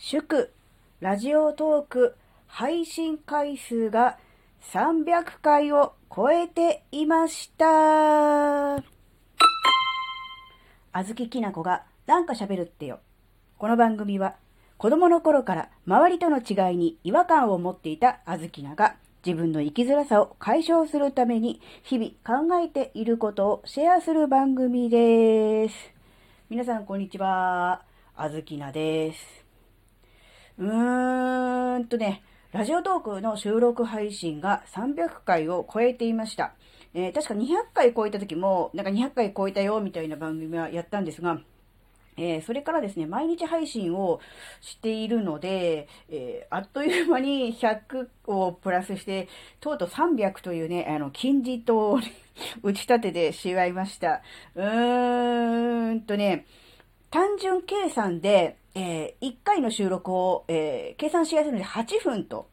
祝、ラジオトーク配信回数が300回を超えていました。あずききなこがなんか喋るってよ。この番組は子供の頃から周りとの違いに違和感を持っていたあずきなが自分の生きづらさを解消するために日々考えていることをシェアする番組です。皆さんこんにちは。あずきなです。うーんとね、ラジオトークの収録配信が300回を超えていました。えー確か200回超えた時も、なんか200回超えたよみたいな番組はやったんですが、えーそれからですね、毎日配信をしているので、えーあっという間に100をプラスして、とうとう300というね、あの、金字塔を打ち立ててしまいました。うーんとね、単純計算で、え1回の収録を、えー計算しやすいので8分と、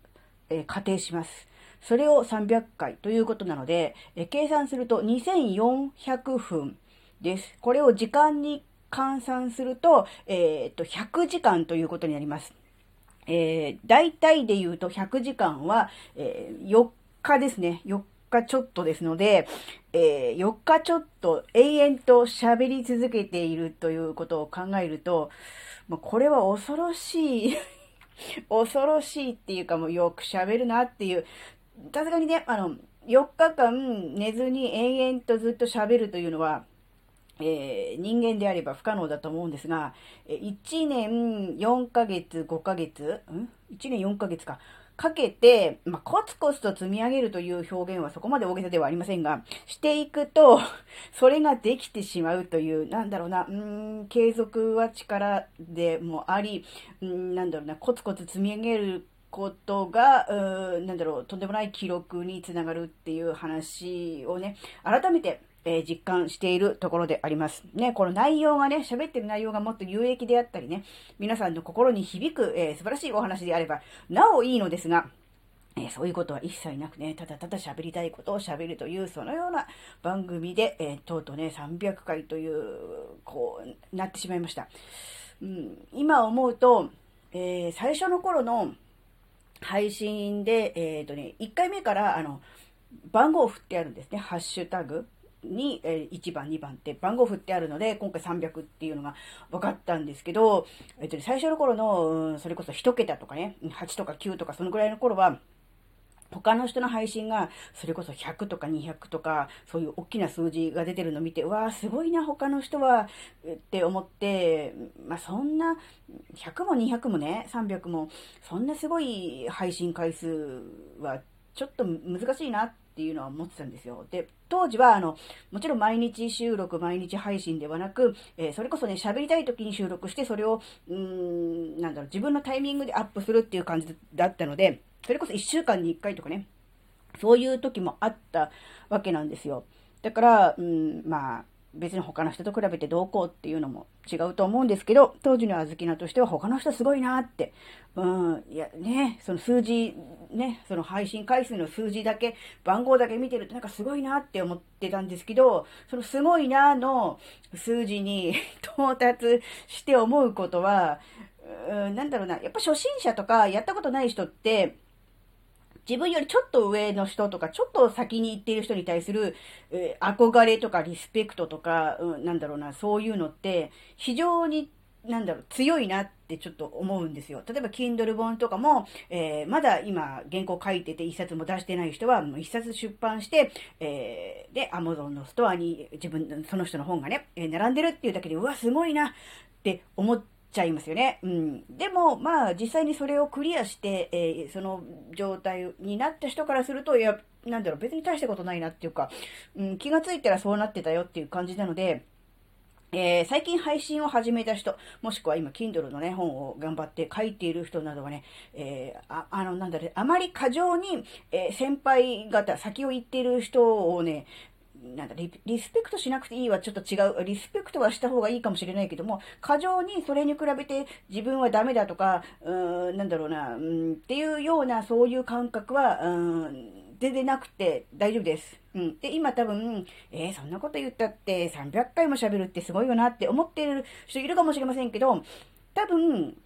えー仮定します。それを300回ということなので、え計算すると2400分です。これを時間に換算すると、えっと、100時間ということになります。え、大体で言うと100時間は、え4日ですね。4日ちょっとですので、え4日ちょっと永遠と喋り続けているということを考えると、まあ、これは恐ろしい、恐ろしいっていうかもうよく喋るなっていう、さすがにね、あの、4日間寝ずに延々とずっと喋るというのは、えー人間であれば不可能だと思うんですが、1年4ヶ月、5ヶ月、ん ?1 年4ヶ月か。かけて、まあ、コツコツと積み上げるという表現はそこまで大げさではありませんが、していくと、それができてしまうという、なんだろうな、うーん、継続は力でもあり、うん、なんだろうな、コツコツ積み上げることが、うんなんだろう、とんでもない記録につながるっていう話をね、改めて、えー実感しているところであります。ね、この内容がね、喋ってる内容がもっと有益であったりね、皆さんの心に響く、えー素晴らしいお話であれば、なおいいのですが、えーそういうことは一切なくね、ただただ喋りたいことを喋るという、そのような番組で、えーとうとうね、300回という、こう、なってしまいました。うん、今思うと、えー最初の頃の配信で、えっ、とね、1回目から、あの、番号を振ってあるんですね。ハッシュタグに、え1番、2番って番号振ってあるので、今回300っていうのが分かったんですけど、えっ、とね、最初の頃の、それこそ1桁とかね、8とか9とかそのぐらいの頃は、他の人の配信が、それこそ100とか200とか、そういう大きな数字が出てるのを見て、うわーすごいな、他の人は、って思って、まあ、そんな、100も200もね、300も、そんなすごい配信回数は、ちょっと難しいなってていうのは思ってたんですよ。で、当時は、あの、もちろん毎日収録、毎日配信ではなく、えーそれこそね、喋りたい時に収録して、それを、うん、なんだろう、自分のタイミングでアップするっていう感じだったので、それこそ1週間に1回とかね、そういう時もあったわけなんですよ。だから、うん、まあ、別に他の人と比べてどうこうっていうのも違うと思うんですけど、当時のあずきなとしては他の人すごいなって、うん、いやね、その数字、ね、その配信回数の数字だけ、番号だけ見てるとなんかすごいなって思ってたんですけど、そのすごいなの数字に 到達して思うことは、うん、なんだろうな、やっぱ初心者とかやったことない人って、自分よりちょっと上の人とか、ちょっと先に行っている人に対する、えー憧れとかリスペクトとか、うん、なんだろうな、そういうのって、非常に、なんだろう、強いなってちょっと思うんですよ。例えば、Kindle 本とかも、えーまだ今、原稿書いてて一冊も出してない人は、もう一冊出版して、えーで、Amazon のストアに自分、その人の本がね、並んでるっていうだけで、うわ、すごいなって思って、ちゃいますよね。うん。でも、まあ、実際にそれをクリアして、えーその状態になった人からすると、いや、なんだろう、別に大したことないなっていうか、うん、気がついたらそうなってたよっていう感じなので、えー最近配信を始めた人、もしくは今、Kindle のね、本を頑張って書いている人などはね、えーあ、あの、なんだろう、あまり過剰に、えー先輩方、先を行っている人をね、なんだリ、リスペクトしなくていいはちょっと違う。リスペクトはした方がいいかもしれないけども、過剰にそれに比べて自分はダメだとか、うーん、なんだろうな、うん、っていうようなそういう感覚は、うん、全然なくて大丈夫です。うん。で、今多分、えー、そんなこと言ったって300回も喋るってすごいよなって思ってる人いるかもしれませんけど、多分、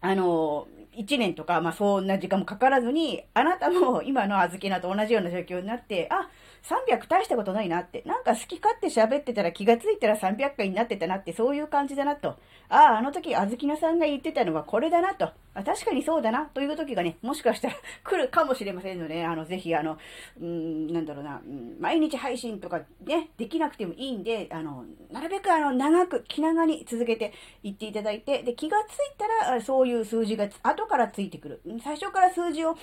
あの、1年とか、まあそんな時間もかからずに、あなたも今のあずきなと同じような状況になって、あ、300大したことないなって、なんか好き勝手喋ってたら気がついたら300回になってたなって、そういう感じだなと。ああ、あの時あずきなさんが言ってたのはこれだなと。あ確かにそうだなという時がね、もしかしたら 来るかもしれませんので、あの、ぜひあの、うん、なんだろうな、毎日配信とかね、できなくてもいいんで、あの、なるべくあの、長く気長に続けていっていただいて、で、気がついたら、そういう数字が後からついてくる。最初から数字を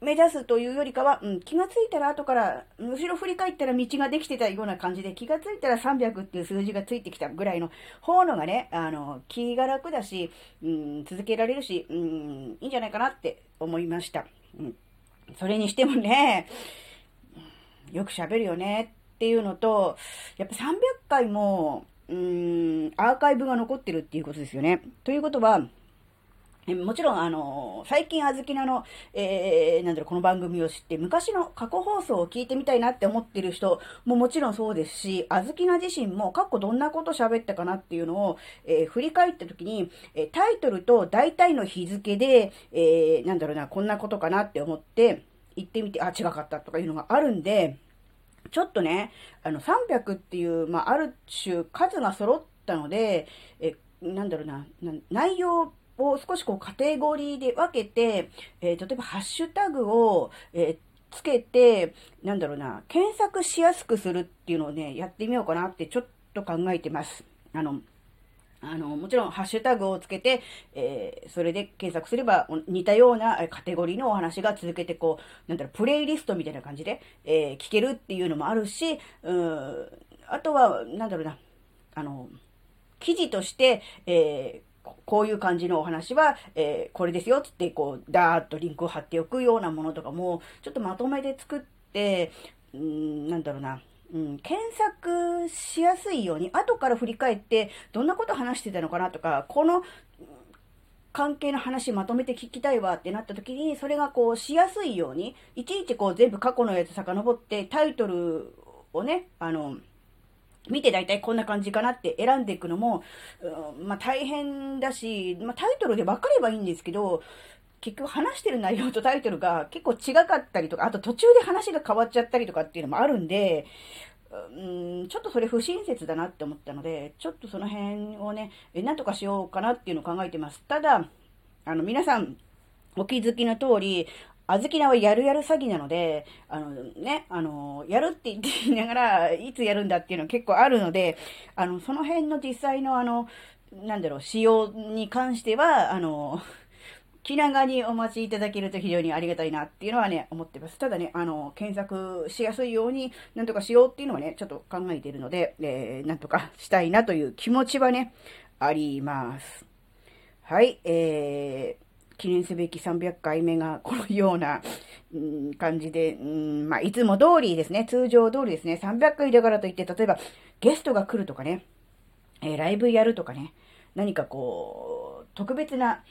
目指すというよりかは、うん、気がついたら後から、後ろ振り返ったら道ができてたような感じで、気がついたら300っていう数字がついてきたぐらいの方のがね、あの、気が楽だし、うん、続けられるし、うん、いいんじゃないかなって思いました。うん。それにしてもね、よく喋るよねっていうのと、やっぱ300回も、うん、アーカイブが残ってるっていうことですよね。ということは、もちろん、あの、最近、あずきなの、えー、なんだろう、この番組を知って、昔の過去放送を聞いてみたいなって思ってる人ももちろんそうですし、あずきな自身も過去どんなこと喋ったかなっていうのを、えー、振り返った時に、えタイトルと大体の日付で、えー、なんだろうな、こんなことかなって思って、行ってみて、あ、違かったとかいうのがあるんで、ちょっとね、あの、300っていう、まあ、ある種数が揃ったので、え、なんだろうな、な内容を少しこうカテゴリーで分けて、えー、例えばハッシュタグを、えー、つけて、なんだろうな、検索しやすくするっていうのをね、やってみようかなってちょっと考えてます。あの、あの、もちろん、ハッシュタグをつけて、えー、それで検索すれば、似たようなカテゴリーのお話が続けて、こう、なんだろう、プレイリストみたいな感じで、えー、聞けるっていうのもあるし、うん、あとは、なんだろうな、あの、記事として、えー、こういう感じのお話は、えー、これですよ、つって、こう、ダーッとリンクを貼っておくようなものとかも、ちょっとまとめて作って、うん、なんだろうな、うん、検索しやすいように、後から振り返って、どんなこと話してたのかなとか、この、関係の話まとめて聞きたいわってなった時に、それがこうしやすいように、いちいちこう全部過去のやつ遡ってタイトルをね、あの、見て大体こんな感じかなって選んでいくのも、うん、まあ大変だし、まあタイトルで分かればいいんですけど、結局話してる内容とタイトルが結構違かったりとか、あと途中で話が変わっちゃったりとかっていうのもあるんで、うん、ちょっとそれ不親切だなって思ったので、ちょっとその辺をね、なんとかしようかなっていうのを考えてます。ただ、あの、皆さん、お気づきの通り、あずきなはやるやる詐欺なので、あのね、あの、やるって言って言いながら、いつやるんだっていうのは結構あるので、あの、その辺の実際のあの、なんだろう、仕様に関しては、あの、気長にお待ちいただけると非常にありがたいなっていうのはね、思ってます。ただね、あの、検索しやすいように、なんとかしようっていうのはね、ちょっと考えているので、えー、なんとかしたいなという気持ちはね、あります。はい、えー、記念すべき300回目がこのような、うん、感じで、うん、まあ、いつも通りですね、通常通りですね、300回だからといって、例えばゲストが来るとかね、えー、ライブやるとかね、何かこう、特別な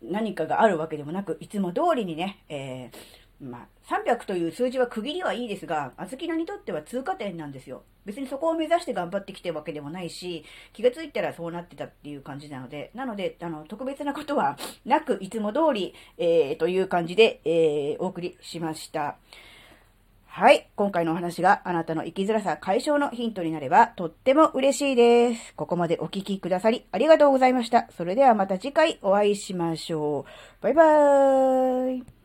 何かがあるわけでもなく、いつも通りにね、えーまあ、300という数字は区切りはいいですが、あずきなにとっては通過点なんですよ。別にそこを目指して頑張ってきてるわけでもないし、気がついたらそうなってたっていう感じなので、なので、あの、特別なことは なく、いつも通り、えー、という感じで、えー、お送りしました。はい。今回のお話があなたの生きづらさ解消のヒントになればとっても嬉しいです。ここまでお聴きくださりありがとうございました。それではまた次回お会いしましょう。バイバーイ。